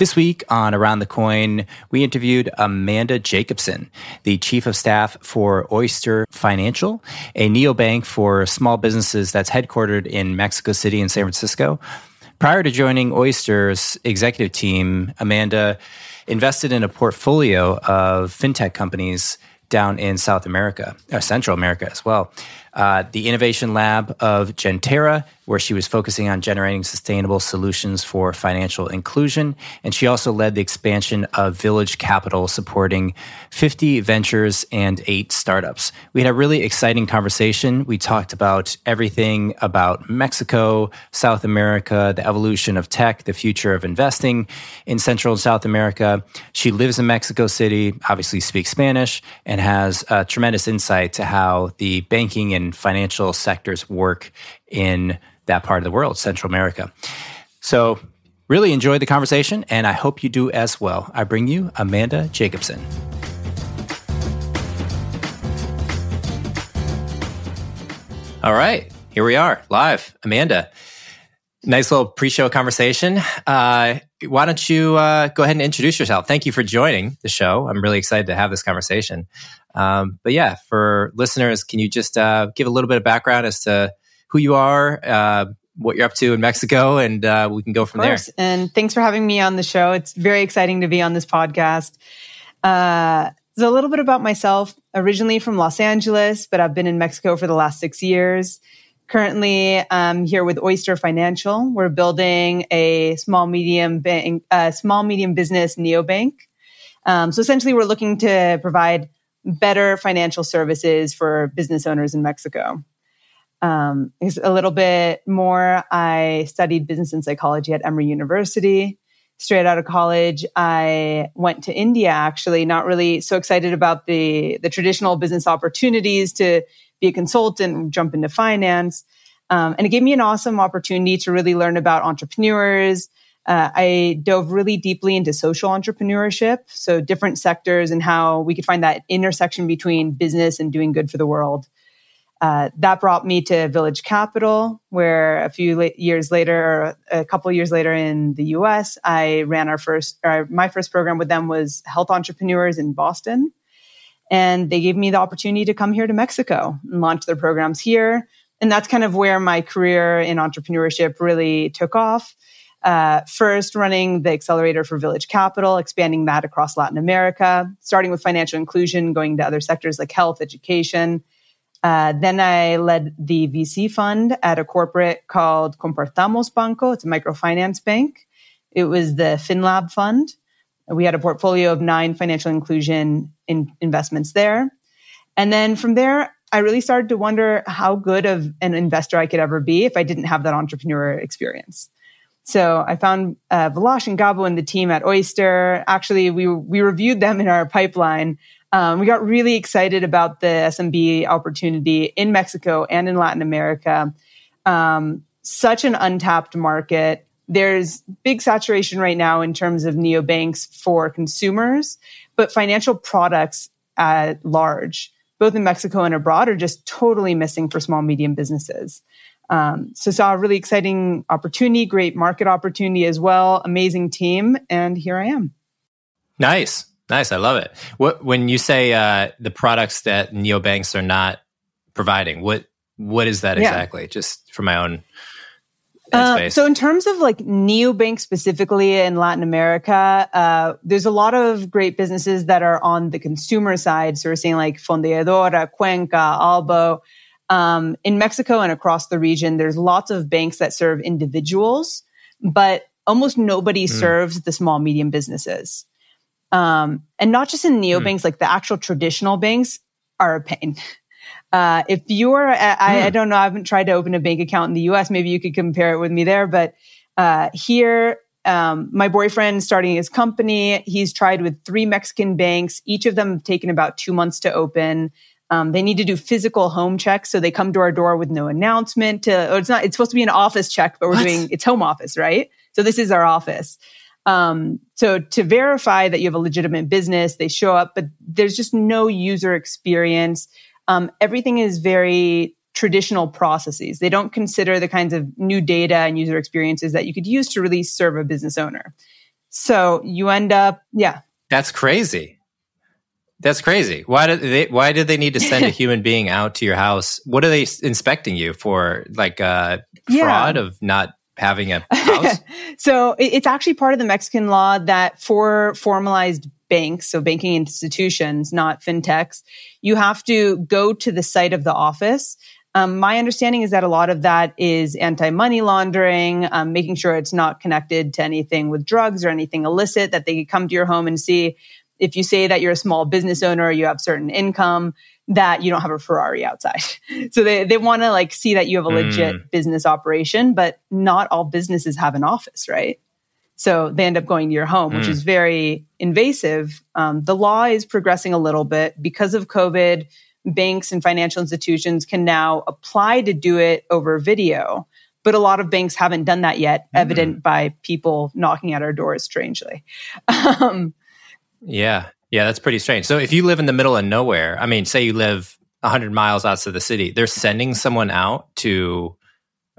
This week on Around the Coin, we interviewed Amanda Jacobson, the Chief of Staff for Oyster Financial, a neobank for small businesses that's headquartered in Mexico City and San Francisco. Prior to joining Oyster's executive team, Amanda invested in a portfolio of fintech companies down in South America, uh, Central America as well. Uh, the innovation lab of Gentera, where she was focusing on generating sustainable solutions for financial inclusion. And she also led the expansion of Village Capital, supporting 50 ventures and eight startups. We had a really exciting conversation. We talked about everything about Mexico, South America, the evolution of tech, the future of investing in Central and South America. She lives in Mexico City, obviously speaks Spanish, and has tremendous insight to how the banking and financial sectors work in that part of the world, Central America. So, really enjoyed the conversation, and I hope you do as well. I bring you Amanda Jacobson. All right, here we are live. Amanda, nice little pre show conversation. Uh, why don't you uh, go ahead and introduce yourself? Thank you for joining the show. I'm really excited to have this conversation. Um, but yeah, for listeners, can you just uh, give a little bit of background as to who you are, uh, what you're up to in Mexico, and uh, we can go from there. And thanks for having me on the show. It's very exciting to be on this podcast. Uh, so a little bit about myself. Originally from Los Angeles, but I've been in Mexico for the last six years. Currently, I'm here with Oyster Financial. We're building a small medium bank, uh, small medium business neobank. Um, so essentially, we're looking to provide better financial services for business owners in Mexico. Um, a little bit more, I studied business and psychology at Emory University. Straight out of college, I went to India. Actually, not really so excited about the the traditional business opportunities to be a consultant, jump into finance, um, and it gave me an awesome opportunity to really learn about entrepreneurs. Uh, I dove really deeply into social entrepreneurship, so different sectors and how we could find that intersection between business and doing good for the world. Uh, that brought me to Village Capital, where a few la- years later, a couple years later in the U.S., I ran our first, my first program with them was Health Entrepreneurs in Boston, and they gave me the opportunity to come here to Mexico and launch their programs here. And that's kind of where my career in entrepreneurship really took off. Uh, first, running the accelerator for Village Capital, expanding that across Latin America, starting with financial inclusion, going to other sectors like health, education uh, then I led the VC fund at a corporate called Compartamos Banco. It's a microfinance bank. It was the Fiinlab fund. We had a portfolio of nine financial inclusion in investments there. And then from there, I really started to wonder how good of an investor I could ever be if I didn't have that entrepreneur experience. So I found uh, Vilash and Gabo and the team at Oyster. Actually, we we reviewed them in our pipeline um, we got really excited about the SMB opportunity in Mexico and in Latin America. Um, such an untapped market. There's big saturation right now in terms of neobanks for consumers, but financial products at large, both in Mexico and abroad, are just totally missing for small, medium businesses. Um, so saw a really exciting opportunity, great market opportunity as well, amazing team, and here I am. Nice. Nice, I love it. What when you say uh, the products that neobanks are not providing, what what is that yeah. exactly? Just for my own. headspace? so in terms of like neobank specifically in Latin America, uh, there's a lot of great businesses that are on the consumer side. So we're seeing like Fondeadora, Cuenca, Albo. Um, in Mexico and across the region, there's lots of banks that serve individuals, but almost nobody mm. serves the small medium businesses. Um, and not just in neobanks, mm. like the actual traditional banks are a pain. Uh, if you're, I, mm. I, hmm. don't know, I haven't tried to open a bank account in the US. Maybe you could compare it with me there. But uh, here, um, my boyfriend starting his company, he's tried with three Mexican banks. Each of them have taken about two months to open. Um, they need to do physical home checks, so they come to our door with no announcement. To, it's not. It's supposed to be an office check, but we're what? doing it's home office, right? So this is our office. Um, so to verify that you have a legitimate business, they show up, but there's just no user experience. Um, everything is very traditional processes. They don't consider the kinds of new data and user experiences that you could use to really serve a business owner. So you end up, yeah. That's crazy. That's crazy. Why did they? Why did they need to send a human being out to your house? What are they inspecting you for? Like uh, fraud yeah. of not having a house? so it's actually part of the Mexican law that for formalized banks, so banking institutions, not fintechs, you have to go to the site of the office. Um, my understanding is that a lot of that is anti money laundering, um, making sure it's not connected to anything with drugs or anything illicit, that they could come to your home and see if you say that you're a small business owner, you have certain income, that you don't have a Ferrari outside. so they, they want to like see that you have a legit mm. business operation, but not all businesses have an office, right? So they end up going to your home, mm. which is very invasive. Um, the law is progressing a little bit because of COVID. Banks and financial institutions can now apply to do it over video, but a lot of banks haven't done that yet, mm. evident by people knocking at our doors strangely. Um, yeah. Yeah, that's pretty strange. So if you live in the middle of nowhere, I mean, say you live 100 miles outside the city, they're sending someone out to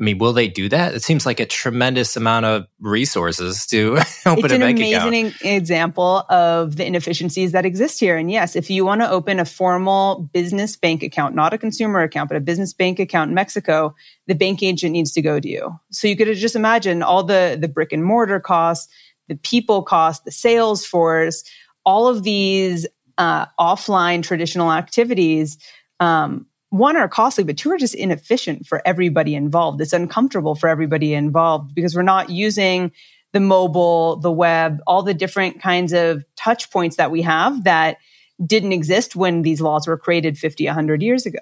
I mean, will they do that? It seems like a tremendous amount of resources to open it's a bank account. It's an amazing example of the inefficiencies that exist here. And yes, if you want to open a formal business bank account, not a consumer account, but a business bank account in Mexico, the bank agent needs to go to you. So you could just imagine all the the brick and mortar costs, the people costs, the sales force, all of these uh, offline traditional activities, um, one are costly, but two are just inefficient for everybody involved. It's uncomfortable for everybody involved because we're not using the mobile, the web, all the different kinds of touch points that we have that didn't exist when these laws were created 50, 100 years ago.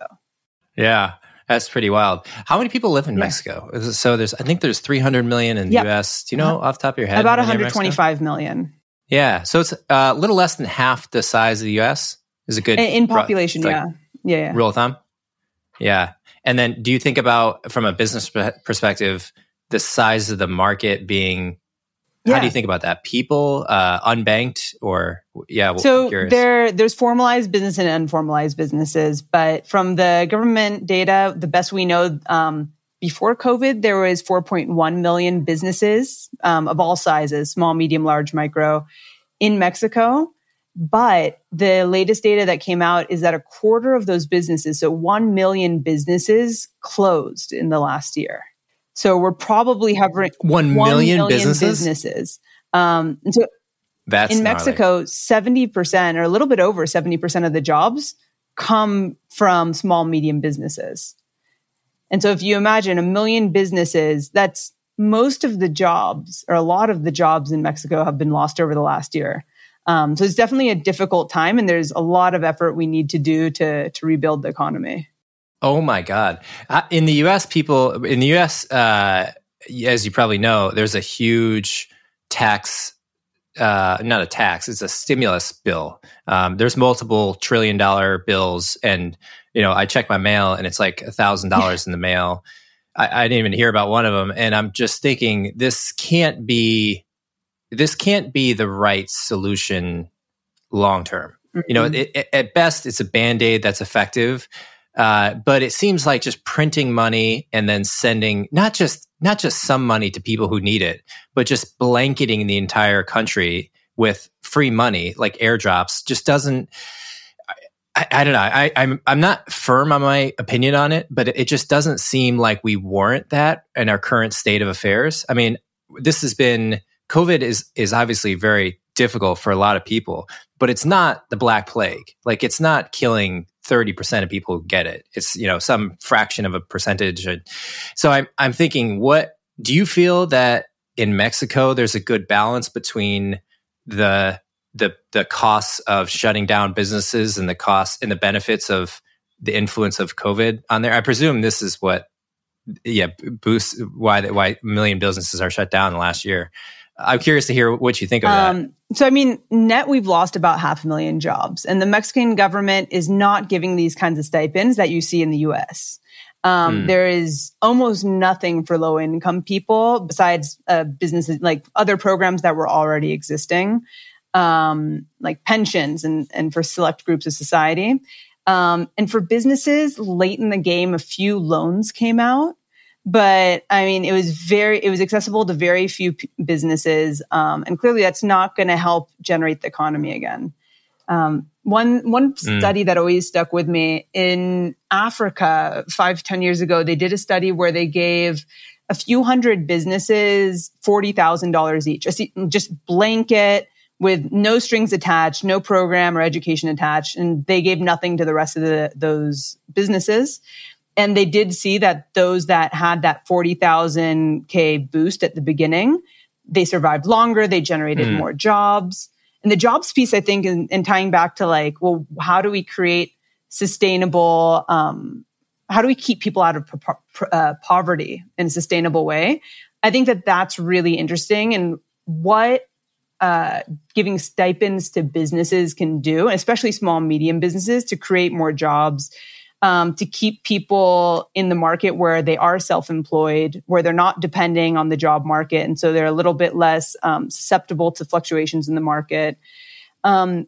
Yeah. That's pretty wild. How many people live in yeah. Mexico? So there's, I think there's 300 million in the yep. US. Do you know uh-huh. off the top of your head? About 125 million. Yeah. So it's a little less than half the size of the US. Is a good in population, like yeah. yeah. Yeah. Rule of thumb. Yeah. And then do you think about from a business perspective, the size of the market being yeah. How do you think about that? People, uh, unbanked, or yeah? So there, there's formalized business and unformalized businesses, but from the government data, the best we know, um, before COVID, there was 4.1 million businesses um, of all sizes, small, medium, large, micro, in Mexico. But the latest data that came out is that a quarter of those businesses, so 1 million businesses, closed in the last year. So we're probably hovering 1 million, businesses. businesses. Um, so That's in Mexico, 70% or a little bit over 70% of the jobs come from small, medium businesses. And so if you imagine a million businesses, that's most of the jobs or a lot of the jobs in Mexico have been lost over the last year. Um, so it's definitely a difficult time, and there's a lot of effort we need to do to to rebuild the economy. Oh my God! Uh, in the U.S., people in the U.S., uh, as you probably know, there's a huge tax. Uh, not a tax; it's a stimulus bill. Um, there's multiple trillion dollar bills, and you know, I check my mail and it's like a thousand dollars in the mail. I, I didn't even hear about one of them, and I'm just thinking this can't be this can't be the right solution long term. Mm-hmm. You know, mm-hmm. it, it, at best, it's a band aid that's effective. Uh, but it seems like just printing money and then sending not just not just some money to people who need it, but just blanketing the entire country with free money like airdrops just doesn't I, I don't know. I, I'm I'm not firm on my opinion on it, but it just doesn't seem like we warrant that in our current state of affairs. I mean, this has been COVID is is obviously very difficult for a lot of people, but it's not the black plague. Like it's not killing 30% of people who get it. It's, you know, some fraction of a percentage. So I'm I'm thinking what do you feel that in Mexico there's a good balance between the the the costs of shutting down businesses and the costs and the benefits of the influence of COVID on there. I presume this is what yeah boosts why why a million businesses are shut down last year. I'm curious to hear what you think of um, that. So, I mean, net, we've lost about half a million jobs, and the Mexican government is not giving these kinds of stipends that you see in the US. Um, mm. There is almost nothing for low income people besides uh, businesses like other programs that were already existing um, like pensions and, and for select groups of society. Um, and for businesses, late in the game, a few loans came out. But I mean, it was very, it was accessible to very few p- businesses. Um, and clearly that's not going to help generate the economy again. Um, one, one mm. study that always stuck with me in Africa five ten years ago, they did a study where they gave a few hundred businesses $40,000 each, just blanket with no strings attached, no program or education attached, and they gave nothing to the rest of the, those businesses. And they did see that those that had that 40,000K boost at the beginning, they survived longer, they generated mm. more jobs. And the jobs piece, I think, and tying back to like, well, how do we create sustainable, um, how do we keep people out of po- uh, poverty in a sustainable way? I think that that's really interesting. And what uh, giving stipends to businesses can do, especially small medium businesses, to create more jobs, um, to keep people in the market where they are self-employed, where they're not depending on the job market, and so they're a little bit less um, susceptible to fluctuations in the market. Um,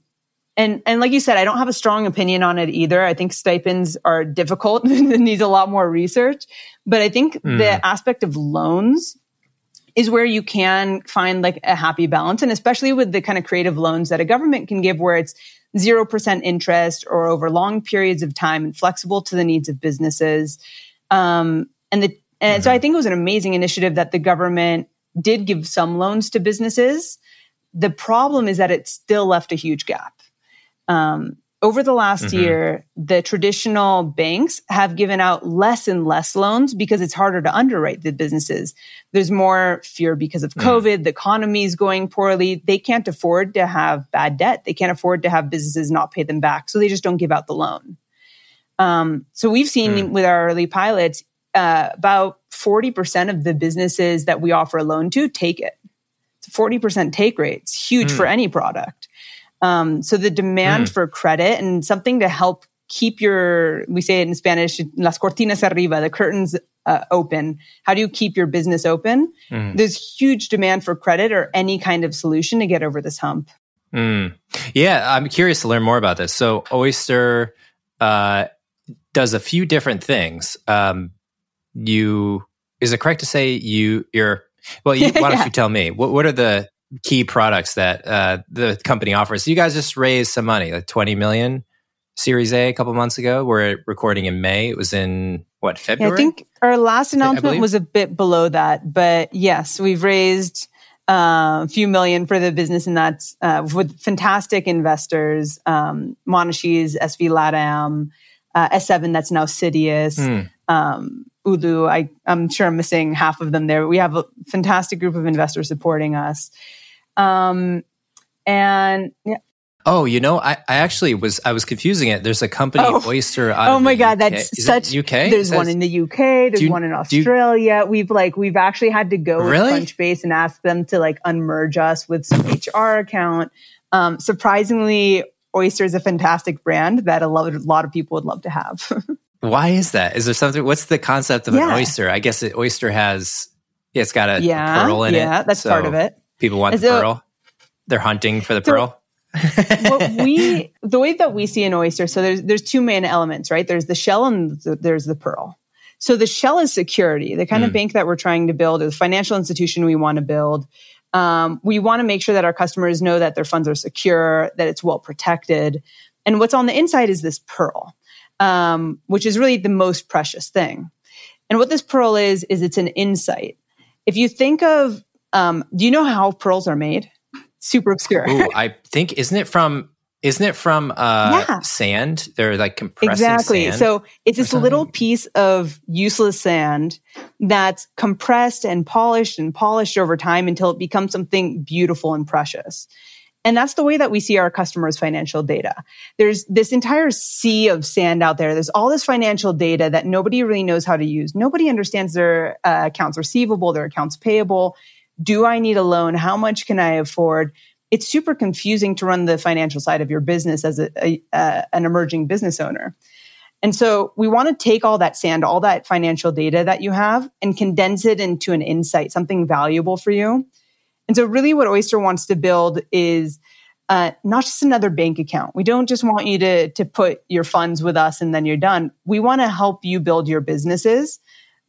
and and like you said, I don't have a strong opinion on it either. I think stipends are difficult and needs a lot more research. But I think mm. the aspect of loans is where you can find like a happy balance. And especially with the kind of creative loans that a government can give where it's 0% interest or over long periods of time and flexible to the needs of businesses. Um, and the, and mm-hmm. so I think it was an amazing initiative that the government did give some loans to businesses. The problem is that it still left a huge gap. Um, over the last mm-hmm. year, the traditional banks have given out less and less loans because it's harder to underwrite the businesses. There's more fear because of mm. COVID. Mm. The economy is going poorly. They can't afford to have bad debt. They can't afford to have businesses not pay them back. So they just don't give out the loan. Um, so we've seen mm. with our early pilots, uh, about 40% of the businesses that we offer a loan to take it. It's a 40% take rate. It's huge mm. for any product. Um, so the demand mm. for credit and something to help keep your, we say it in Spanish, las cortinas arriba, the curtains uh, open. How do you keep your business open? Mm. There's huge demand for credit or any kind of solution to get over this hump. Mm. Yeah, I'm curious to learn more about this. So Oyster uh, does a few different things. Um, you is it correct to say you you're well? You, why don't you tell me what what are the key products that uh, the company offers. So you guys just raised some money, like 20 million Series A a couple months ago. We're recording in May. It was in what, February? Yeah, I think our last announcement was a bit below that. But yes, we've raised uh, a few million for the business, and that's uh, with fantastic investors um, Monashees, SV Latam, uh, S7, that's now Citius. Mm. Um, Ulu, I, I'm sure I'm missing half of them there. We have a fantastic group of investors supporting us. Um, and yeah. Oh, you know, I, I actually was I was confusing it. There's a company oh. Oyster. oh my god, that's Is such UK. There's one in the UK. There's you, one in Australia. You, we've like we've actually had to go really? with Crunchbase and ask them to like unmerge us with some HR account. Um, surprisingly, Oyster is a fantastic brand that a lot, a lot of people would love to have. Why is that? Is there something? What's the concept of yeah. an oyster? I guess oyster has. Yeah, it's got a yeah, pearl in yeah, it. Yeah, that's so part of it. People want the pearl. They're hunting for the so, pearl. what we the way that we see an oyster, so there's there's two main elements, right? There's the shell and the, there's the pearl. So the shell is security. The kind mm. of bank that we're trying to build, or the financial institution we want to build. Um, we want to make sure that our customers know that their funds are secure, that it's well protected. And what's on the inside is this pearl, um, which is really the most precious thing. And what this pearl is, is it's an insight. If you think of, um, do you know how pearls are made? Super obscure. Ooh, I think, isn't it from isn't it from uh, yeah. sand? They're like compressing exactly. So it's this little piece of useless sand that's compressed and polished and polished over time until it becomes something beautiful and precious. And that's the way that we see our customers' financial data. There's this entire sea of sand out there. There's all this financial data that nobody really knows how to use. Nobody understands their uh, accounts receivable, their accounts payable. Do I need a loan? How much can I afford? it's super confusing to run the financial side of your business as a, a, a, an emerging business owner. And so we want to take all that sand, all that financial data that you have and condense it into an insight, something valuable for you. And so really what Oyster wants to build is uh, not just another bank account. We don't just want you to, to put your funds with us and then you're done. We want to help you build your businesses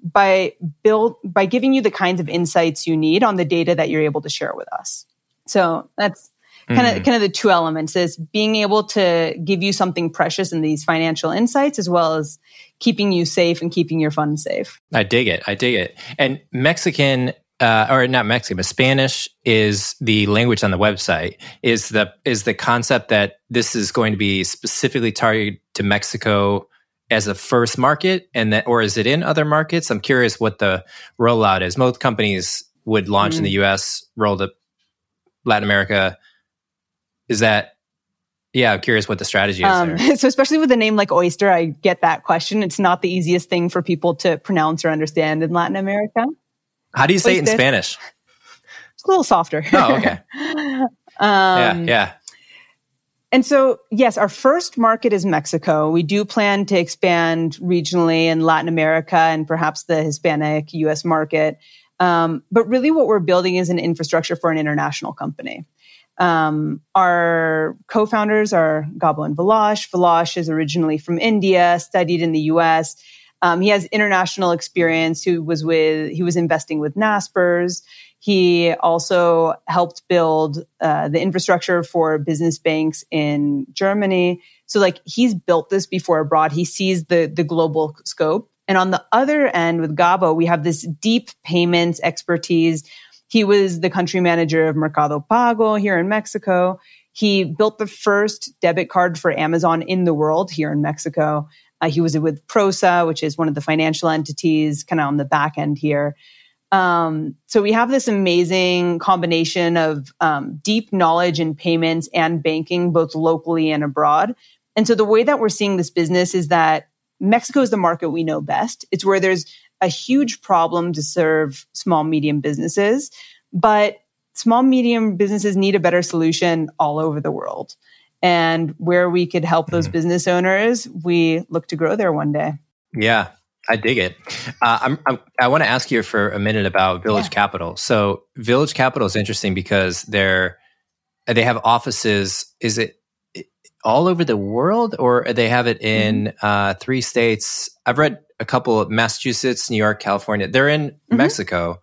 by build by giving you the kinds of insights you need on the data that you're able to share with us. So that's kind of mm. kind of the two elements is being able to give you something precious in these financial insights as well as keeping you safe and keeping your funds safe. I dig it. I dig it. And Mexican uh, or not Mexican, but Spanish is the language on the website. Is the is the concept that this is going to be specifically targeted to Mexico as a first market, and that, or is it in other markets? I'm curious what the rollout is. Most companies would launch mm. in the U.S., roll to Latin America. Is that yeah, I'm curious what the strategy is. Um, so, especially with a name like Oyster, I get that question. It's not the easiest thing for people to pronounce or understand in Latin America. How do you say Oyster. it in Spanish? It's a little softer. Oh, okay. um, yeah, yeah. And so, yes, our first market is Mexico. We do plan to expand regionally in Latin America and perhaps the Hispanic US market. Um, but really, what we're building is an infrastructure for an international company. Um, our co-founders are Gabo and Vilash. Vilash is originally from India, studied in the U.S. Um, he has international experience. Who was with he was investing with Naspers. He also helped build uh, the infrastructure for business banks in Germany. So, like, he's built this before abroad. He sees the the global scope. And on the other end with Gabo, we have this deep payments expertise. He was the country manager of Mercado Pago here in Mexico. He built the first debit card for Amazon in the world here in Mexico. Uh, he was with Prosa, which is one of the financial entities kind of on the back end here. Um, so we have this amazing combination of um, deep knowledge in payments and banking, both locally and abroad. And so the way that we're seeing this business is that Mexico is the market we know best. It's where there's a huge problem to serve small, medium businesses, but small, medium businesses need a better solution all over the world. And where we could help those mm. business owners, we look to grow there one day. Yeah, I dig it. Uh, I'm, I'm, i want to ask you for a minute about Village yeah. Capital. So, Village Capital is interesting because they're they have offices. Is it all over the world, or they have it in mm-hmm. uh, three states? I've read a couple: Massachusetts, New York, California. They're in mm-hmm. Mexico.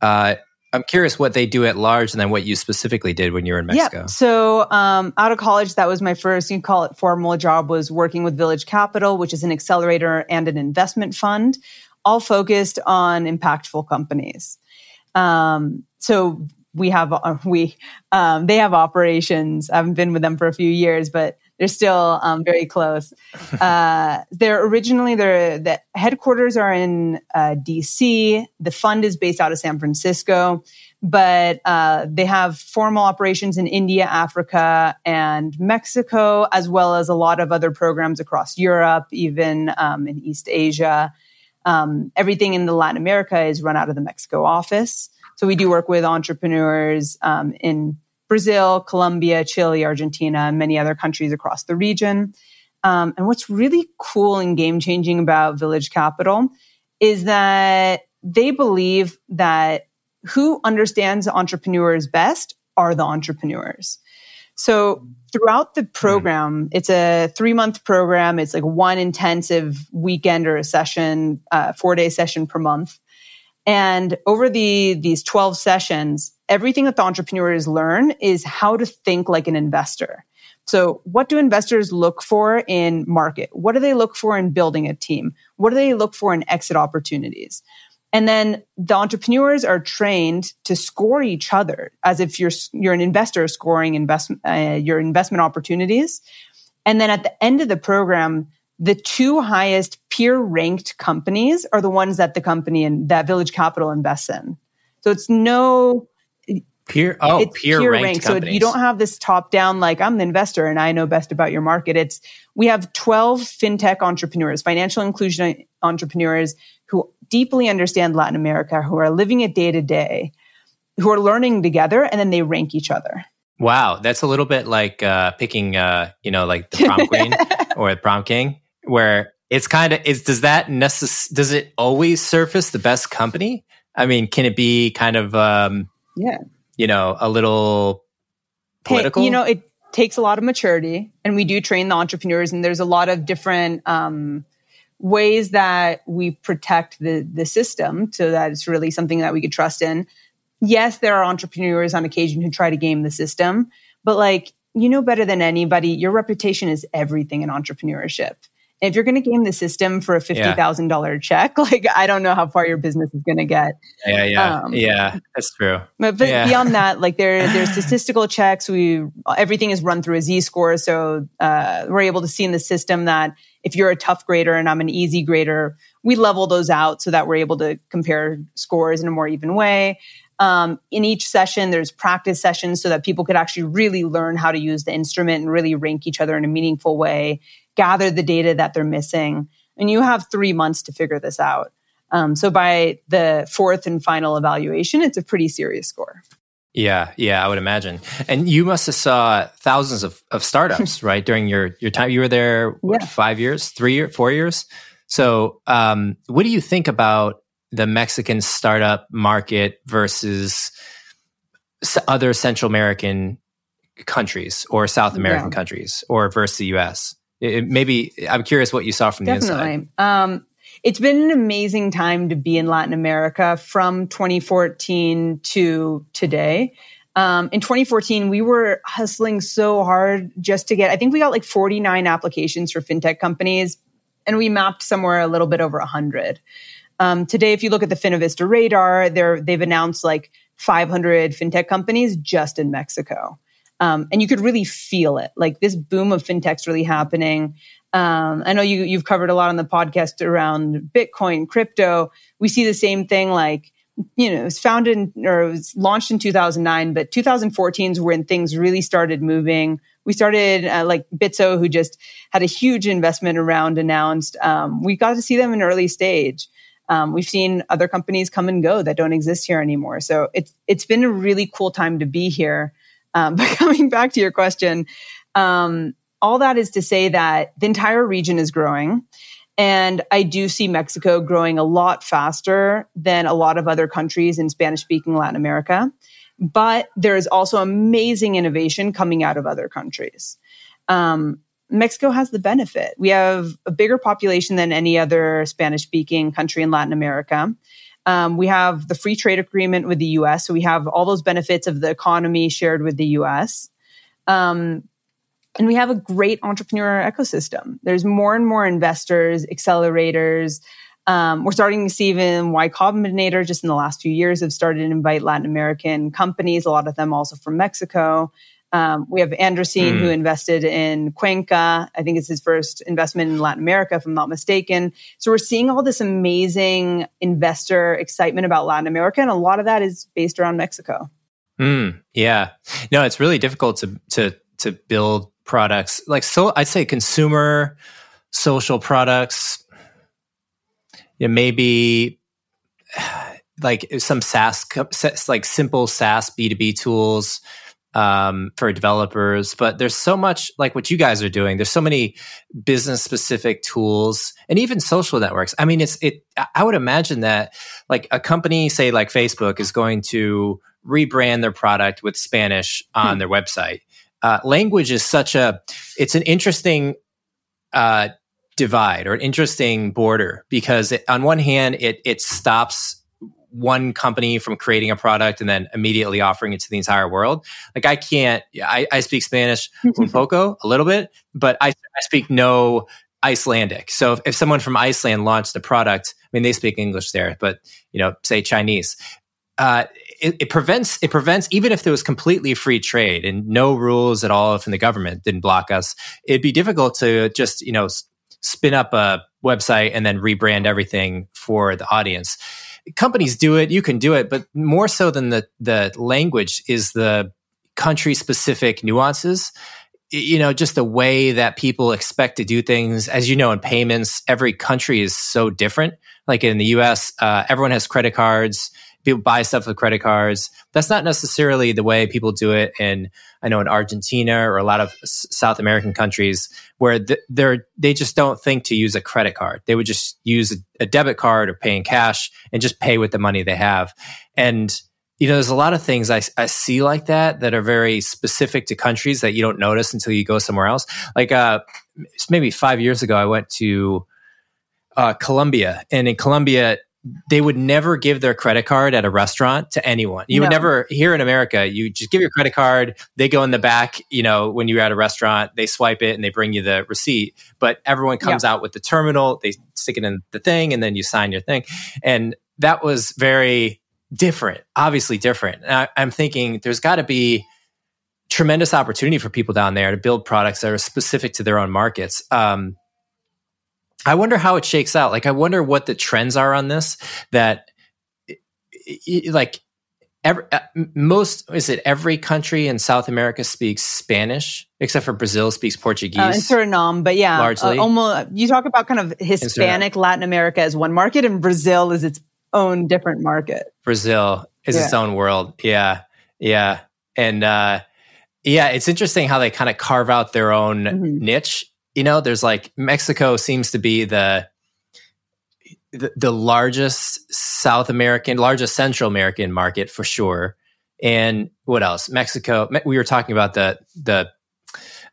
Uh, I'm curious what they do at large, and then what you specifically did when you were in Mexico. Yeah. So, um, out of college, that was my first, you call it formal job, was working with Village Capital, which is an accelerator and an investment fund, all focused on impactful companies. Um, so we have uh, we um, they have operations. I haven't been with them for a few years, but they're still um, very close. Uh, they're originally they're the headquarters are in uh, D.C. The fund is based out of San Francisco, but uh, they have formal operations in India, Africa, and Mexico, as well as a lot of other programs across Europe, even um, in East Asia. Um, everything in the Latin America is run out of the Mexico office. So we do work with entrepreneurs um, in Brazil, Colombia, Chile, Argentina, and many other countries across the region. Um, and what's really cool and game changing about Village Capital is that they believe that who understands entrepreneurs best are the entrepreneurs. So throughout the program, it's a three month program. It's like one intensive weekend or a session, uh, four day session per month. And over the, these 12 sessions, everything that the entrepreneurs learn is how to think like an investor. So, what do investors look for in market? What do they look for in building a team? What do they look for in exit opportunities? And then the entrepreneurs are trained to score each other as if you're you're an investor scoring investment uh, your investment opportunities. And then at the end of the program, the two highest peer ranked companies are the ones that the company and that Village Capital invests in. So it's no peer oh it's peer, peer ranked, ranked. so you don't have this top down like i'm the investor and i know best about your market. It's we have 12 fintech entrepreneurs financial inclusion entrepreneurs who deeply understand latin america who are living it day to day who are learning together and then they rank each other. Wow that's a little bit like uh, picking uh, you know like the prom queen or the prom king where it's kind of is does that necess- does it always surface the best company? I mean can it be kind of um yeah you know a little political hey, you know it takes a lot of maturity and we do train the entrepreneurs and there's a lot of different um ways that we protect the the system so that it's really something that we could trust in. Yes there are entrepreneurs on occasion who try to game the system but like you know better than anybody your reputation is everything in entrepreneurship if you're going to game the system for a $50,000 yeah. check, like I don't know how far your business is going to get. Yeah, yeah. Um, yeah, that's true. But, but yeah. beyond that, like there there's statistical checks, we everything is run through a Z-score so uh, we're able to see in the system that if you're a tough grader and I'm an easy grader, we level those out so that we're able to compare scores in a more even way. Um, in each session, there's practice sessions so that people could actually really learn how to use the instrument and really rank each other in a meaningful way gather the data that they're missing. And you have three months to figure this out. Um, so by the fourth and final evaluation, it's a pretty serious score. Yeah, yeah, I would imagine. And you must have saw thousands of, of startups, right? During your your time, you were there what, yeah. five years, three years, four years. So, um, what do you think about the Mexican startup market versus other Central American countries or South American yeah. countries, or versus the U.S.? It, maybe I'm curious what you saw from Definitely. the inside. Um, it's been an amazing time to be in Latin America from 2014 to today. Um, in 2014, we were hustling so hard just to get, I think we got like 49 applications for fintech companies, and we mapped somewhere a little bit over 100. Um, today, if you look at the Finnovista radar, they've announced like 500 fintech companies just in Mexico. Um, and you could really feel it. Like this boom of fintech's really happening. Um, I know you you've covered a lot on the podcast around Bitcoin, crypto. We see the same thing. Like you know, it was founded in, or it was launched in 2009, but 2014 is when things really started moving. We started uh, like Bitso, who just had a huge investment around announced. Um, we got to see them in early stage. Um, we've seen other companies come and go that don't exist here anymore. So it's it's been a really cool time to be here. Um, but coming back to your question, um, all that is to say that the entire region is growing. And I do see Mexico growing a lot faster than a lot of other countries in Spanish speaking Latin America. But there is also amazing innovation coming out of other countries. Um, Mexico has the benefit. We have a bigger population than any other Spanish speaking country in Latin America. Um, we have the free trade agreement with the US. So we have all those benefits of the economy shared with the US. Um, and we have a great entrepreneur ecosystem. There's more and more investors, accelerators. Um, we're starting to see even Y Combinator just in the last few years have started to invite Latin American companies, a lot of them also from Mexico. Um, we have Andreessen, mm. who invested in Cuenca. I think it's his first investment in Latin America, if I'm not mistaken. So we're seeing all this amazing investor excitement about Latin America, and a lot of that is based around Mexico. Mm, yeah, no, it's really difficult to to to build products like so. I'd say consumer social products. You know, maybe like some SaaS, like simple SaaS B two B tools um, for developers. But there's so much like what you guys are doing. There's so many business specific tools and even social networks. I mean, it's it. I would imagine that like a company, say like Facebook, is going to rebrand their product with Spanish on hmm. their website. Uh, language is such a. It's an interesting. Uh, divide or an interesting border because it, on one hand it it stops one company from creating a product and then immediately offering it to the entire world. Like I can't, I, I speak Spanish un poco, a little bit, but I, I speak no Icelandic. So if, if someone from Iceland launched a product, I mean, they speak English there, but you know, say Chinese, uh, it, it, prevents it prevents even if there was completely free trade and no rules at all from the government didn't block us. It'd be difficult to just you know spin up a website and then rebrand everything for the audience. Companies do it, you can do it, but more so than the the language is the country specific nuances you know just the way that people expect to do things. As you know in payments every country is so different. Like in the us uh, everyone has credit cards people buy stuff with credit cards. That's not necessarily the way people do it in, I know in Argentina or a lot of South American countries where they're, they just don't think to use a credit card. They would just use a, debit card or pay in cash and just pay with the money they have. And, you know, there's a lot of things I, I see like that that are very specific to countries that you don't notice until you go somewhere else. Like, uh, maybe five years ago, I went to, uh, Colombia and in Colombia, they would never give their credit card at a restaurant to anyone. You no. would never here in America, you just give your credit card, they go in the back, you know, when you're at a restaurant, they swipe it and they bring you the receipt, but everyone comes yeah. out with the terminal, they stick it in the thing and then you sign your thing. And that was very different, obviously different. I, I'm thinking there's got to be tremendous opportunity for people down there to build products that are specific to their own markets. Um, I wonder how it shakes out. Like, I wonder what the trends are on this. That, like, every, uh, most is it every country in South America speaks Spanish except for Brazil speaks Portuguese uh, and Suriname. But yeah, uh, largely uh, almost. You talk about kind of Hispanic Latin America as one market, and Brazil is its own different market. Brazil is yeah. its own world. Yeah, yeah, and uh, yeah, it's interesting how they kind of carve out their own mm-hmm. niche you know, there's like Mexico seems to be the, the the, largest South American, largest Central American market for sure. And what else? Mexico. We were talking about the the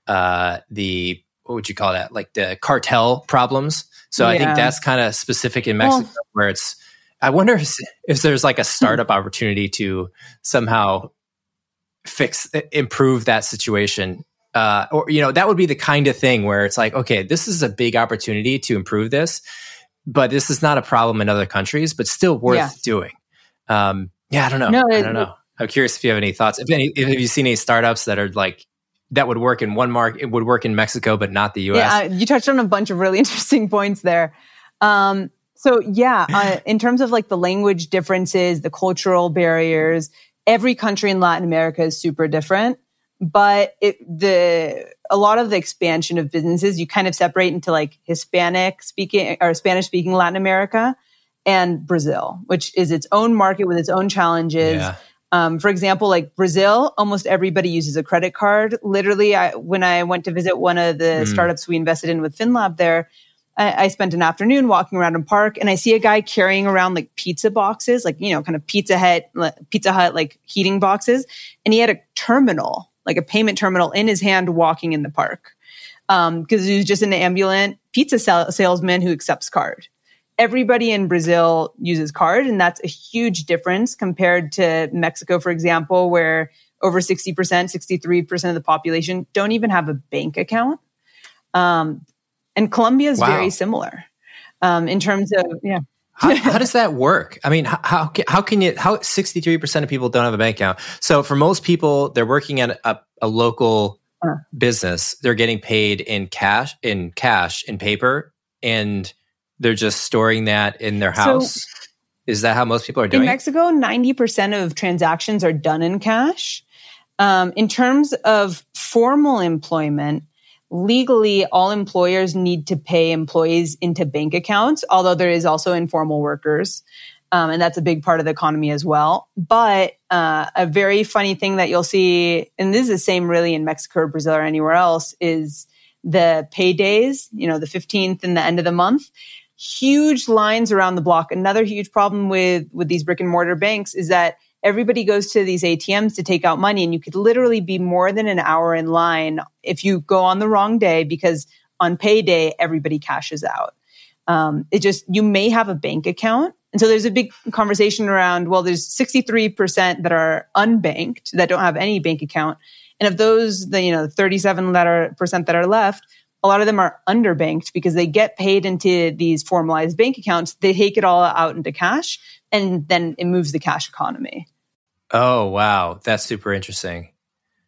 uh, the what would you call that? Like the cartel problems. So yeah. I think that's kind of specific in Mexico, well, where it's. I wonder if, if there's like a startup opportunity to somehow fix improve that situation uh, or you know that would be the kind of thing where it's like okay this is a big opportunity to improve this but this is not a problem in other countries but still worth yeah. doing. Um, yeah i don't know. No, i don't know. I'm curious if you have any thoughts. If any if you seen any startups that are like that would work in one market it would work in mexico but not the us yeah you touched on a bunch of really interesting points there. Um, so yeah uh, in terms of like the language differences the cultural barriers every country in latin america is super different but it, the a lot of the expansion of businesses you kind of separate into like Hispanic speaking or Spanish speaking Latin America and Brazil, which is its own market with its own challenges. Yeah. Um, for example, like Brazil, almost everybody uses a credit card. Literally, I, when I went to visit one of the mm. startups we invested in with Fiinlab there, I, I, spent an afternoon walking around in park and I see a guy carrying around like pizza boxes, like, you know, kind of Pizza Hut, Pizza Hut, like heating boxes. And he had a terminal like a payment terminal in his hand walking in the park because um, he was just an ambulant pizza sal- salesman who accepts card. Everybody in Brazil uses card, and that's a huge difference compared to Mexico, for example, where over 60%, 63% of the population don't even have a bank account. Um, and Colombia is wow. very similar um, in terms of, yeah. How, how, does that work? I mean, how, how, how can you, how 63% of people don't have a bank account? So for most people, they're working at a, a local uh. business. They're getting paid in cash, in cash, in paper, and they're just storing that in their house. So, Is that how most people are doing? In Mexico, 90% of transactions are done in cash. Um, in terms of formal employment, legally all employers need to pay employees into bank accounts, although there is also informal workers. Um, and that's a big part of the economy as well. But uh, a very funny thing that you'll see, and this is the same really in Mexico or Brazil or anywhere else, is the paydays, you know, the 15th and the end of the month. Huge lines around the block. Another huge problem with, with these brick and mortar banks is that everybody goes to these ATMs to take out money and you could literally be more than an hour in line if you go on the wrong day because on payday, everybody cashes out. Um, it just, you may have a bank account, And so there's a big conversation around, well, there's 63% that are unbanked that don't have any bank account. And of those, the, you know, 37 that are percent that are left, a lot of them are underbanked because they get paid into these formalized bank accounts. They take it all out into cash and then it moves the cash economy. Oh, wow. That's super interesting.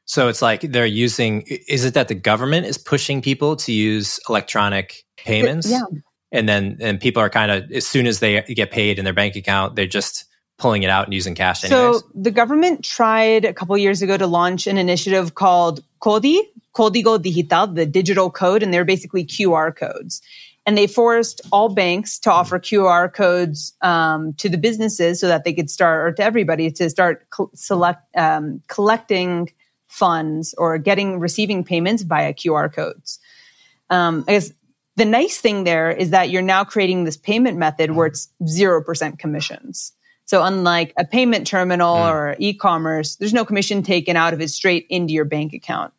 So it's like they're using, is it that the government is pushing people to use electronic payments? Yeah. And then, and people are kind of, as soon as they get paid in their bank account, they're just pulling it out and using cash anyways. So the government tried a couple years ago to launch an initiative called CODI, Código Digital, the digital code, and they're basically QR codes. And they forced all banks to offer QR codes um, to the businesses so that they could start, or to everybody to start select, um, collecting funds or getting receiving payments via QR codes. Um, I guess the nice thing there is that you're now creating this payment method where it's zero percent commissions. So unlike a payment terminal mm. or e-commerce, there's no commission taken out of it straight into your bank account.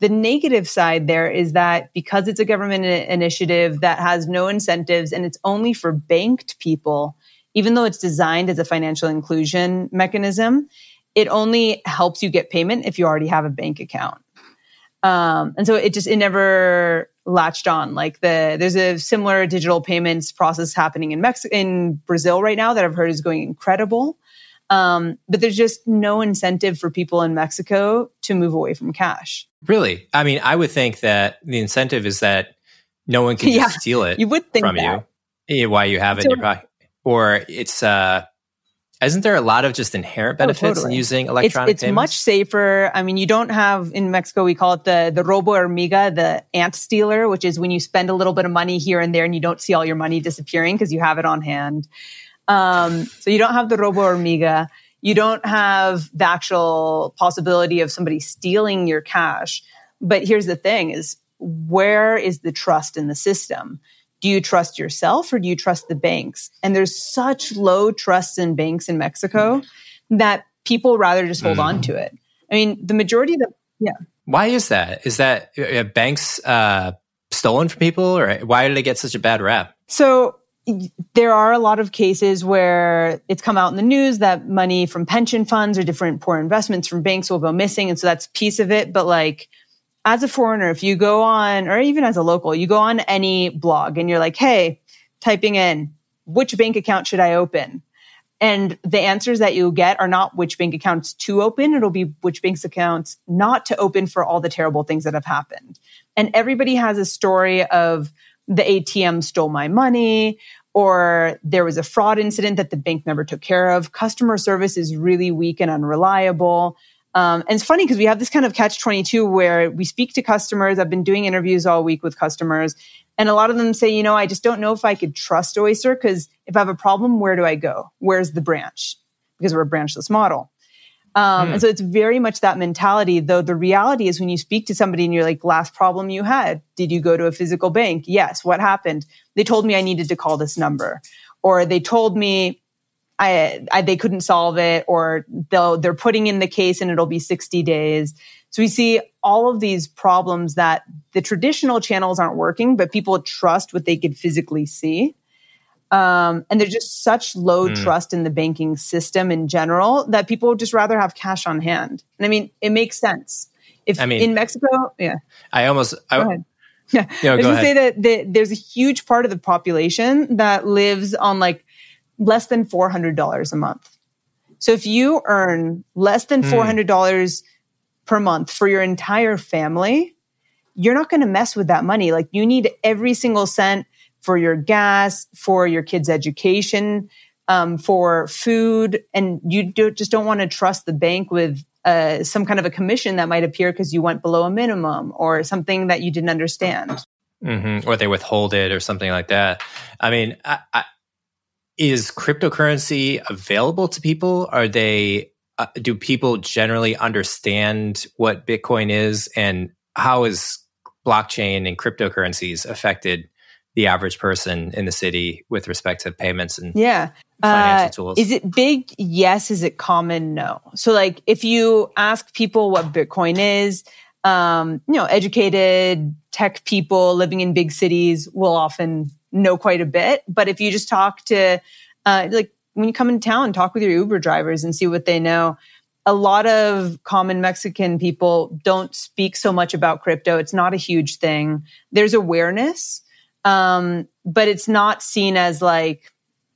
The negative side there is that because it's a government initiative that has no incentives and it's only for banked people, even though it's designed as a financial inclusion mechanism, it only helps you get payment if you already have a bank account. Um, and so it just, it never latched on. Like the, there's a similar digital payments process happening in Mexico, in Brazil right now that I've heard is going incredible. Um, but there's just no incentive for people in Mexico to move away from cash. Really? I mean, I would think that the incentive is that no one can yeah, steal it you would think from that. you. Why you have it so, in your pocket. Or it's uh isn't there a lot of just inherent oh, benefits oh, totally. in using electronic it's, it's much safer. I mean, you don't have in Mexico we call it the the robo hormiga, the ant stealer, which is when you spend a little bit of money here and there and you don't see all your money disappearing because you have it on hand. Um, so you don't have the robo hormiga. You don't have the actual possibility of somebody stealing your cash. But here's the thing is where is the trust in the system? Do you trust yourself or do you trust the banks? And there's such low trust in banks in Mexico that people rather just hold mm. on to it. I mean, the majority of the, yeah. Why is that? Is that uh, banks uh, stolen from people or why do they get such a bad rap? So there are a lot of cases where it's come out in the news that money from pension funds or different poor investments from banks will go missing. And so that's piece of it. But like, as a foreigner, if you go on, or even as a local, you go on any blog and you're like, Hey, typing in, which bank account should I open? And the answers that you'll get are not which bank accounts to open. It'll be which bank's accounts not to open for all the terrible things that have happened. And everybody has a story of the ATM stole my money or there was a fraud incident that the bank never took care of. Customer service is really weak and unreliable. Um, and it's funny because we have this kind of catch 22 where we speak to customers. I've been doing interviews all week with customers, and a lot of them say, you know, I just don't know if I could trust Oyster because if I have a problem, where do I go? Where's the branch? Because we're a branchless model. Um, hmm. And so it's very much that mentality, though the reality is when you speak to somebody and you're like, last problem you had, did you go to a physical bank? Yes. What happened? They told me I needed to call this number. Or they told me I, I they couldn't solve it or they'll, they're putting in the case and it'll be 60 days. So we see all of these problems that the traditional channels aren't working, but people trust what they could physically see. Um, and there's just such low mm. trust in the banking system in general that people would just rather have cash on hand. And I mean, it makes sense. If I mean, in Mexico, yeah. I almost, I, go ahead. Yeah. You know, I was going to say that the, there's a huge part of the population that lives on like less than $400 a month. So if you earn less than $400 mm. per month for your entire family, you're not going to mess with that money. Like you need every single cent for your gas, for your kids' education, um, for food, and you do, just don't want to trust the bank with uh, some kind of a commission that might appear because you went below a minimum or something that you didn't understand. Mm-hmm. Or they withhold it or something like that. I mean, I, I, is cryptocurrency available to people? Are they? Uh, do people generally understand what Bitcoin is, and how is blockchain and cryptocurrencies affected the average person in the city with respect to payments and yeah financial uh, tools. Is it big? Yes. Is it common? No. So like if you ask people what Bitcoin is, um, you know, educated tech people living in big cities will often know quite a bit. But if you just talk to uh, like when you come in town, talk with your Uber drivers and see what they know. A lot of common Mexican people don't speak so much about crypto. It's not a huge thing. There's awareness, um, but it's not seen as like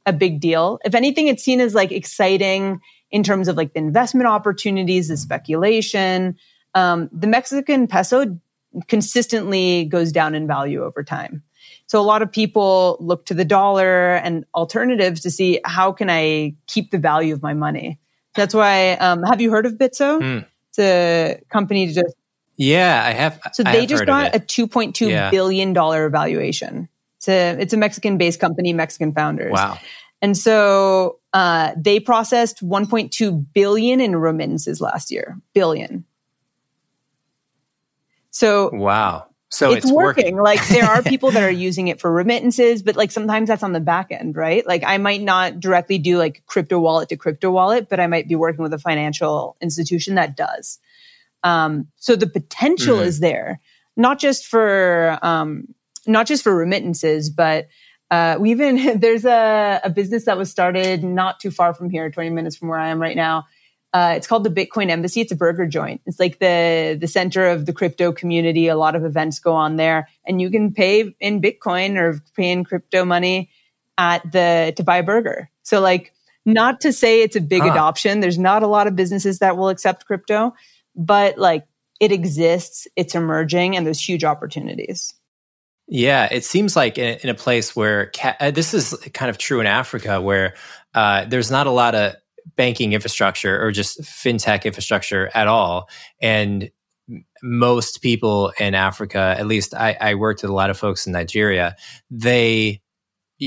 a big deal. If anything, it's seen as like exciting in terms of like the investment opportunities, the speculation. Um, the Mexican peso consistently goes down in value over time. So a lot of people look to the dollar and alternatives to see how can I keep the value of my money. That's why. Um, have you heard of Bitso? Mm. It's a company to just. Yeah, I have. So they just got a two point two yeah. billion dollar valuation. It's a it's a Mexican based company, Mexican founders. Wow. And so uh, they processed 1.2 billion in remittances last year. Billion. So wow. So it's, it's working. working. like there are people that are using it for remittances, but like sometimes that's on the back end, right? Like I might not directly do like crypto wallet to crypto wallet, but I might be working with a financial institution that does. Um, so the potential mm-hmm. is there, not just for um, not just for remittances, but uh, we even there's a, a business that was started not too far from here, 20 minutes from where I am right now, uh, it's called the Bitcoin Embassy. It's a burger joint. It's like the the center of the crypto community. A lot of events go on there, and you can pay in Bitcoin or pay in crypto money at the to buy a burger. So, like, not to say it's a big huh. adoption. There's not a lot of businesses that will accept crypto, but like it exists, it's emerging, and there's huge opportunities. Yeah, it seems like in, in a place where ca- uh, this is kind of true in Africa, where uh, there's not a lot of banking infrastructure or just fintech infrastructure at all. And most people in Africa, at least I, I worked with a lot of folks in Nigeria, they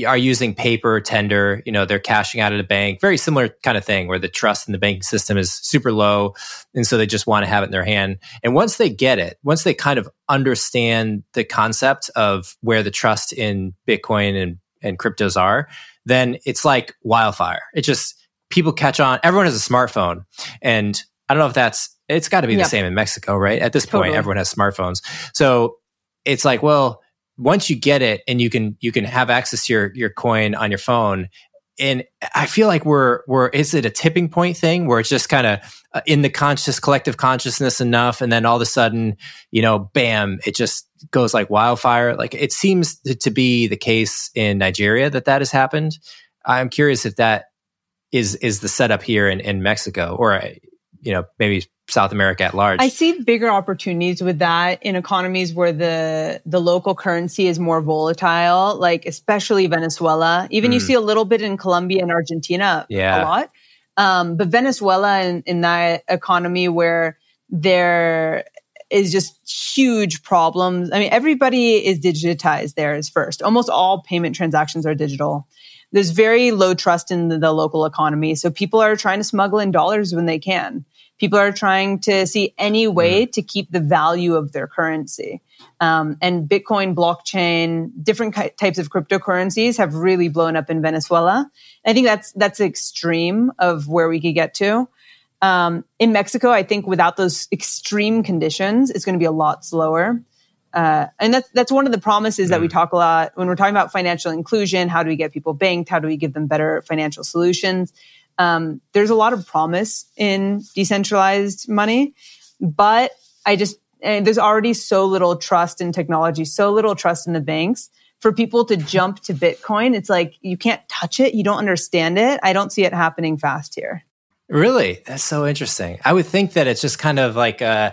are using paper tender, you know, they're cashing out at a bank, very similar kind of thing where the trust in the banking system is super low. And so they just want to have it in their hand. And once they get it, once they kind of understand the concept of where the trust in Bitcoin and, and cryptos are, then it's like wildfire. It just, people catch on. Everyone has a smartphone. And I don't know if that's, it's got to be yep. the same in Mexico, right? At this totally. point, everyone has smartphones. So it's like, well, once you get it and you can, you can have access to your, your coin on your phone. And I feel like we're, we're, is it a tipping point thing where it's just kind of uh, in the conscious collective consciousness enough. And then all of a sudden, you know, bam, it just goes like wildfire. Like it seems to be the case in Nigeria that that has happened. I'm curious if that is is the setup here in, in Mexico or you know maybe South America at large. I see bigger opportunities with that in economies where the the local currency is more volatile, like especially Venezuela. Even mm. you see a little bit in Colombia and Argentina yeah. a lot. Um, but Venezuela in, in that economy where there is just huge problems. I mean, everybody is digitized there is first. Almost all payment transactions are digital there's very low trust in the, the, local economy. So people are trying to smuggle in dollars when they can. People are trying to see any way mm. to keep the value of their currency. Um, and Bitcoin, blockchain, different types of cryptocurrencies have really blown up in Venezuela. I think that's that's the extreme of where we could get to. Um, in Mexico, I think without those extreme conditions, it's going to be a lot slower. Uh, and that's that's one of the promises that we mm. talk a lot when we're talking about financial inclusion. How do we get people banked? How do we give them better financial solutions? Um, there's a lot of promise in decentralized money, but I just there's already so little trust in technology, so little trust in the banks. For people to jump to Bitcoin, it's like you can't touch it, you don't understand it. I don't see it happening fast here. Really? That's so interesting. I would think that it's just kind of like, uh,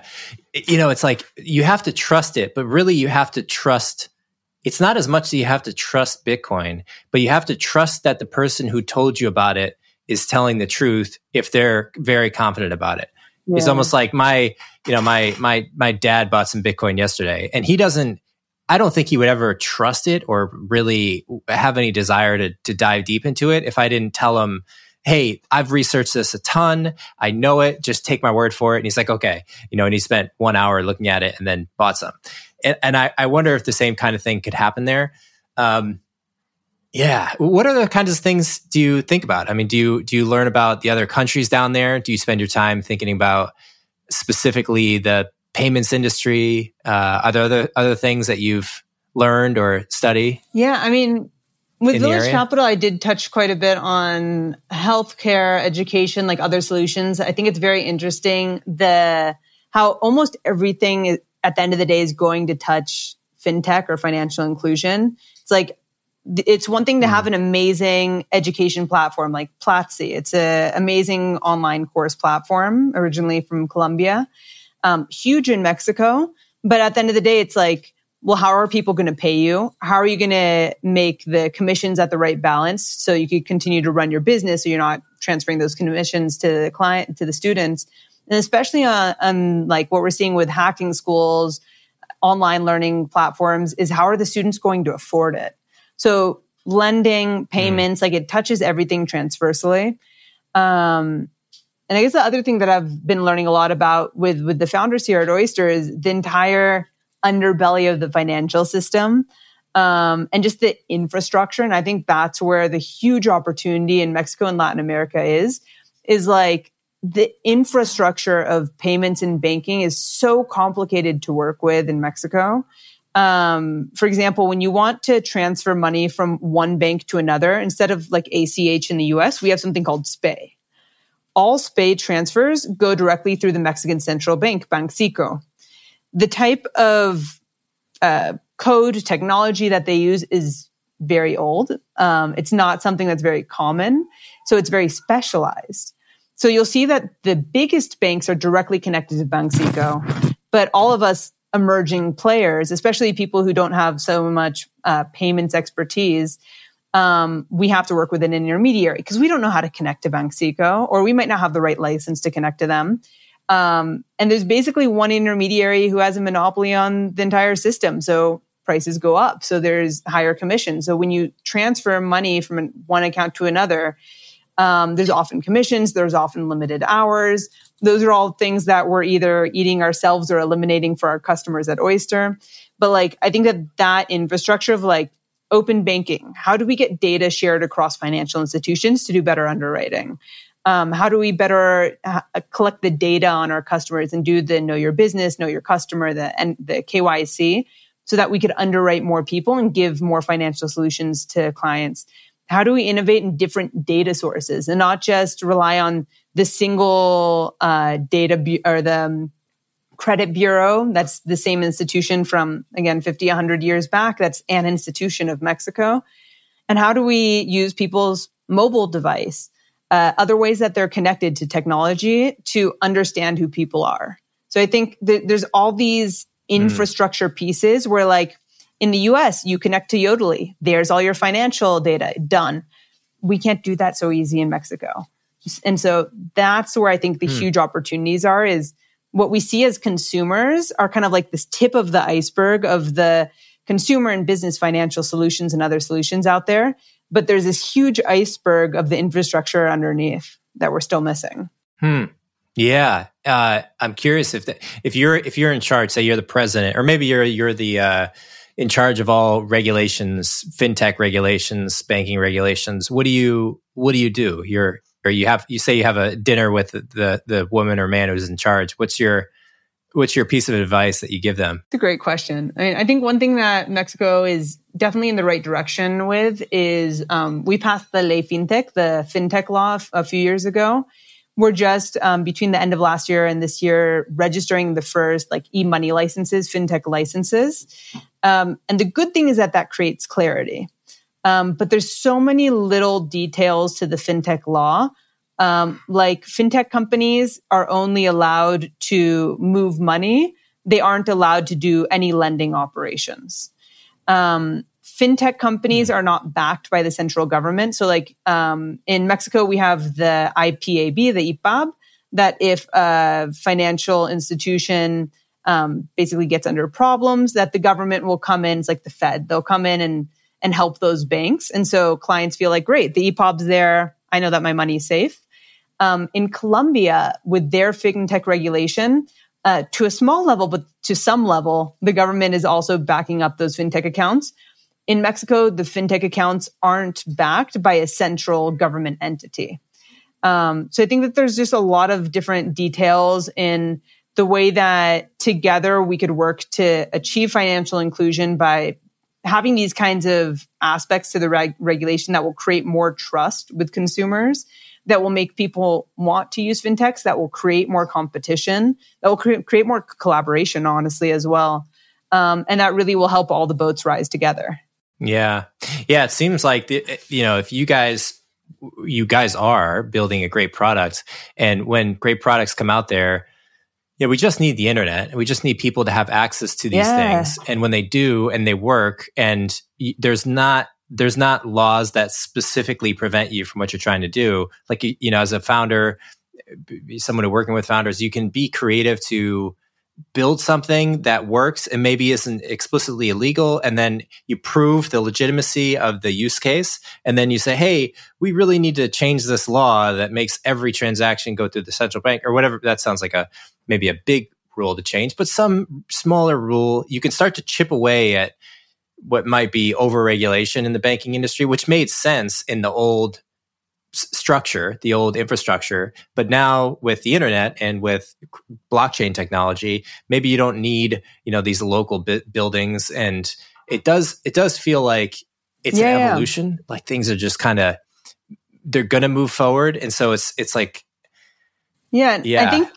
you know, it's like you have to trust it, but really you have to trust. It's not as much that you have to trust Bitcoin, but you have to trust that the person who told you about it is telling the truth if they're very confident about it. Yeah. It's almost like my, you know, my my my dad bought some Bitcoin yesterday, and he doesn't. I don't think he would ever trust it or really have any desire to to dive deep into it if I didn't tell him hey, I've researched this a ton. I know it. Just take my word for it. And he's like, okay, you know, and he spent one hour looking at it and then bought some. And, and I, I wonder if the same kind of thing could happen there. Um, yeah. What other kinds of things do you think about? I mean, do you do you learn about the other countries down there? Do you spend your time thinking about specifically the payments industry? Uh, are there other other things that you've learned or study? Yeah, I mean, with Village Capital, I did touch quite a bit on healthcare, education, like other solutions. I think it's very interesting the how almost everything at the end of the day is going to touch fintech or financial inclusion. It's like it's one thing to have mm. an amazing education platform like Platzi. It's an amazing online course platform, originally from Colombia, um, huge in Mexico. But at the end of the day, it's like well, how are people going to pay you? How are you going to make the commissions at the right balance so you can continue to run your business so you're not transferring those commissions to the client, to the students? And especially on, on like what we're seeing with hacking schools, online learning platforms is how are the students going to afford it? So lending, payments, mm. like it touches everything transversely. Um, and I guess the other thing that I've been learning a lot about with, with the founders here at Oyster is the entire underbelly of the financial system um, and just the infrastructure. And I think that's where the huge opportunity in Mexico and Latin America is, is like the infrastructure of payments and banking is so complicated to work with in Mexico. Um, for example, when you want to transfer money from one bank to another, instead of like ACH in the US, we have something called SPEI. All SPEI transfers go directly through the Mexican Central Bank, Banxico the type of uh, code technology that they use is very old. Um, it's not something that's very common. So it's very specialized. So you'll see that the biggest banks are directly connected to Banxico, but all of us emerging players, especially people who don't have so much uh, payments expertise, um, we have to work with an intermediary because we don't know how to connect to Banxico, or we might not have the right license to connect to them. Um, and there's basically one intermediary who has a monopoly on the entire system. So prices go up. So there's higher commission. So when you transfer money from one account to another, um, there's often commissions, there's often limited hours. Those are all things that we're either eating ourselves or eliminating for our customers at Oyster. But like, I think that that infrastructure of like open banking, how do we get data shared across financial institutions to do better underwriting? um, how do we better uh, collect the data on our customers and do the know your business, know your customer, the and the KYC, so that we could underwrite more people and give more financial solutions to clients. How do we innovate in different data sources and not just rely on the single uh, data bu- or the um, credit bureau? That's the same institution from again 50, 100 years back. That's an institution of Mexico. And how do we use people's mobile device? uh, other ways that they're connected to technology to understand who people are. So I think th- there's all these hmm. infrastructure mm. pieces where like in the US, you connect to Yodlee. There's all your financial data done. We can't do that so easy in Mexico. And so that's where I think the mm. huge opportunities are is what we see as consumers are kind of like this tip of the iceberg of the consumer and business financial solutions and other solutions out there but there's this huge iceberg of the infrastructure underneath that we're still missing. Hmm. Yeah, uh, I'm curious if the, if you're if you're in charge, say you're the president, or maybe you're you're the uh, in charge of all regulations, fintech regulations, banking regulations. What do you what do you do? You're or you have you say you have a dinner with the the woman or man who's in charge. What's your what's your piece of advice that you give them? It's a great question. I mean, I think one thing that Mexico is definitely in the right direction with is um, we passed the Ley FinTech, the FinTech law a few years ago. We're just um, between the end of last year and this year registering the first like e-money licenses, FinTech licenses. Um, and the good thing is that that creates clarity. Um, but there's so many little details to the FinTech law um, like fintech companies are only allowed to move money. They aren't allowed to do any lending operations. Fintech companies mm. are not backed by the central government. So, like um, in Mexico, we have the IPAB, the IPAB, that if a financial institution um, basically gets under problems, that the government will come in. It's like the Fed; they'll come in and and help those banks. And so clients feel like, great, the IPAB's there. I know that my money's safe. Um, in Colombia, with their fintech regulation, uh, to a small level, but to some level, the government is also backing up those fintech accounts. In Mexico, the fintech accounts aren't backed by a central government entity. Um, so I think that there's just a lot of different details in the way that together we could work to achieve financial inclusion by having these kinds of aspects to the reg- regulation that will create more trust with consumers that will make people want to use fintechs that will create more competition that will cre- create more collaboration honestly as well um, and that really will help all the boats rise together yeah yeah it seems like the, eh, you know if you guys you guys are building a great product and when great products come out there yeah, we just need the internet. And we just need people to have access to these yeah. things. And when they do and they work and there's not there's not laws that specifically prevent you from what you're trying to do. Like you know, as a founder, eh, someone who working with founders, you can be creative to build something that works and maybe isn't explicitly illegal and then you prove the legitimacy of the use case and then you say hey we really need to change this law that makes every transaction go through the central bank or whatever. That sounds like a maybe a big rule to change, but some smaller rule, you can start to chip away at what might be overregulation in the banking industry, which made sense in the old structure, the old infrastructure. But now with the internet and with blockchain technology, maybe you don't need, you know, these local bi- buildings. And it does, it does feel like it's yeah, an evolution. Yeah. Like things are just kind of, they're going to move forward. And so it's, it's like, yeah, yeah. I think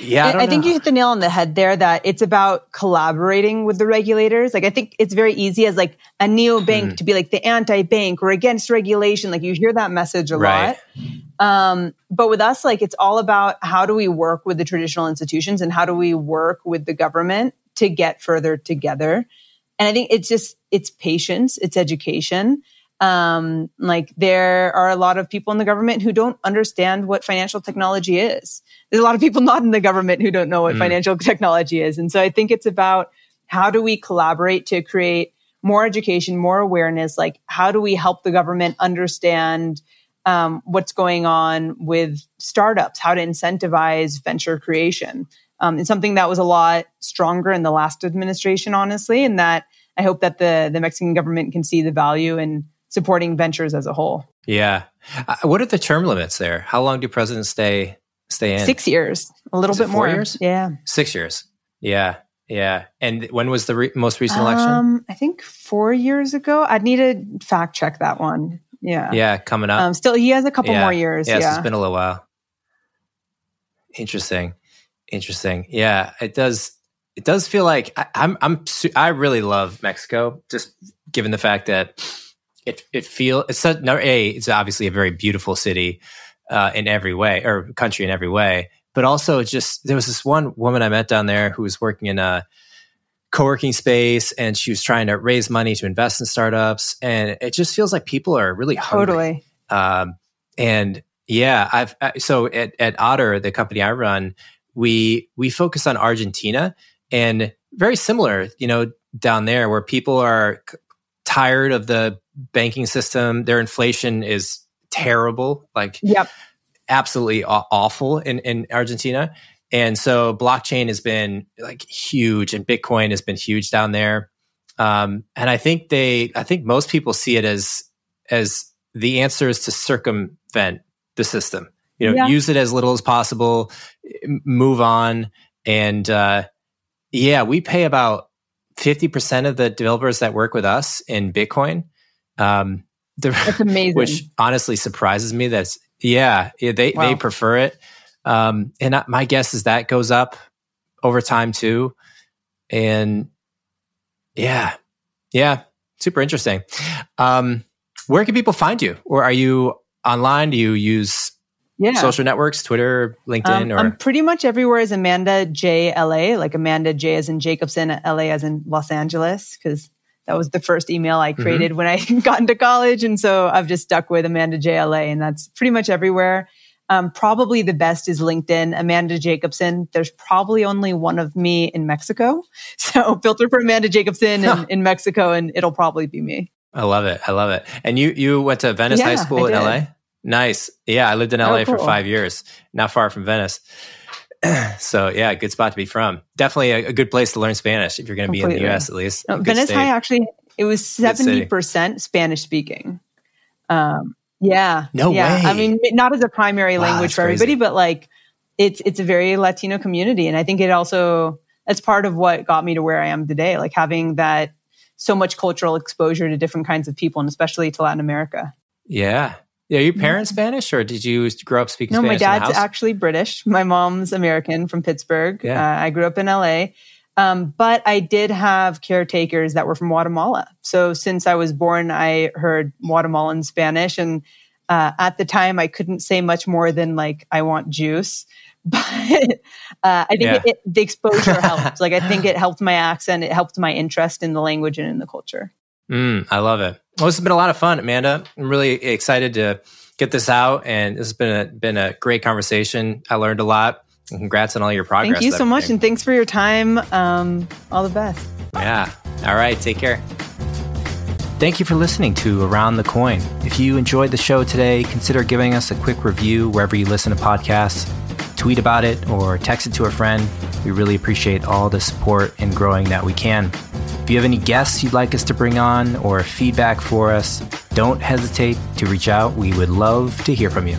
yeah, I, I think you hit the nail on the head there that it's about collaborating with the regulators. Like I think it's very easy as like a neo bank hmm. to be like the anti-bank or against regulation. Like you hear that message a right. lot. Um, but with us, like it's all about how do we work with the traditional institutions and how do we work with the government to get further together. And I think it's just it's patience, it's education um, like there are a lot of people in the government who don't understand what financial technology is. There's a lot of people not in the government who don't know what mm. financial technology is. And so I think it's about how do we collaborate to create more education, more awareness? Like how do we help the government understand um, what's going on with startups, how to incentivize venture creation? Um, it's something that was a lot stronger in the last administration, honestly, and that I hope that the the Mexican government can see the value in supporting ventures as a whole. Yeah. Uh, what are the term limits there? How long do presidents stay stay in? Six years, a little Is bit more. Years? Yeah. Six years. Yeah. Yeah. And when was the re- most recent election? Um, I think four years ago. I'd need to fact check that one. Yeah. Yeah. Coming up. Um, still, he has a couple yeah. more years. Yes, yeah. It's been a little while. Interesting. Interesting. Yeah. It does. It does feel like I, I'm. I'm. I really love Mexico. Just given the fact that it it feel it's a, it's obviously a very beautiful city uh, in every way or country in every way, but also it's just there was this one woman I met down there who was working in a co-working space and she was trying to raise money to invest in startups and it just feels like people are really hungry. Totally. Um, and yeah, I've so at, at Otter, the company I run, we we focus on Argentina and very similar, you know, down there where people are tired of the banking system. Their inflation is terrible, like yep. absolutely awful in, in Argentina. And so blockchain has been like huge and Bitcoin has been huge down there. Um, and I think they, I think most people see it as, as the answer is to circumvent the system, you know, yeah. use it as little as possible, move on. And, uh, yeah, we pay about 50% of the developers that work with us in Bitcoin. Um, the, That's amazing. Which honestly surprises me. That's yeah, yeah they wow. they prefer it. Um, and I, my guess is that goes up over time too. And yeah, yeah, super interesting. Um, where can people find you, or are you online? Do you use yeah. social networks, Twitter, LinkedIn, um, or I'm pretty much everywhere as Amanda J LA, like Amanda J as in Jacobson, LA as in Los Angeles, because that was the first email I mm-hmm. created mm-hmm. when I got into college, and so I've just stuck with Amanda JLA and that's pretty much everywhere. Um, probably the best is LinkedIn, Amanda Jacobson. There's probably only one of me in Mexico, so filter for Amanda Jacobson in, in Mexico, and it'll probably be me. I love it. I love it. And you you went to Venice yeah, High School in LA. Nice. Yeah, I lived in LA oh, cool. for five years, not far from Venice. so yeah, good spot to be from. Definitely a, a good place to learn Spanish if you're going to be in the U.S. at least. No, Venice state. High actually, it was seventy percent Spanish speaking. Um, yeah, no yeah. way. I mean, not as a primary wow, language for everybody, but like it's it's a very Latino community, and I think it also that's part of what got me to where I am today. Like having that so much cultural exposure to different kinds of people and especially to Latin America. Yeah. Yeah, are your parents Spanish or did you grow up speaking no, Spanish? No, my dad's actually British. My mom's American from Pittsburgh. Yeah. Uh, I grew up in LA. Um, but I did have caretakers that were from Guatemala. So since I was born, I heard Guatemalan Spanish. And uh, at the time, I couldn't say much more than, like, I want juice. But uh, I think yeah. it, it, the exposure helped. Like, I think it helped my accent, it helped my interest in the language and in the culture. Mm, I love it. Well, this has been a lot of fun, Amanda. I'm really excited to get this out, and this has been a been a great conversation. I learned a lot. And congrats on all your progress. Thank you so much, and thanks for your time. Um, all the best. Yeah. All right. Take care. Thank you for listening to Around the Coin. If you enjoyed the show today, consider giving us a quick review wherever you listen to podcasts. Tweet about it or text it to a friend. We really appreciate all the support and growing that we can. If you have any guests you'd like us to bring on or feedback for us, don't hesitate to reach out. We would love to hear from you.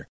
center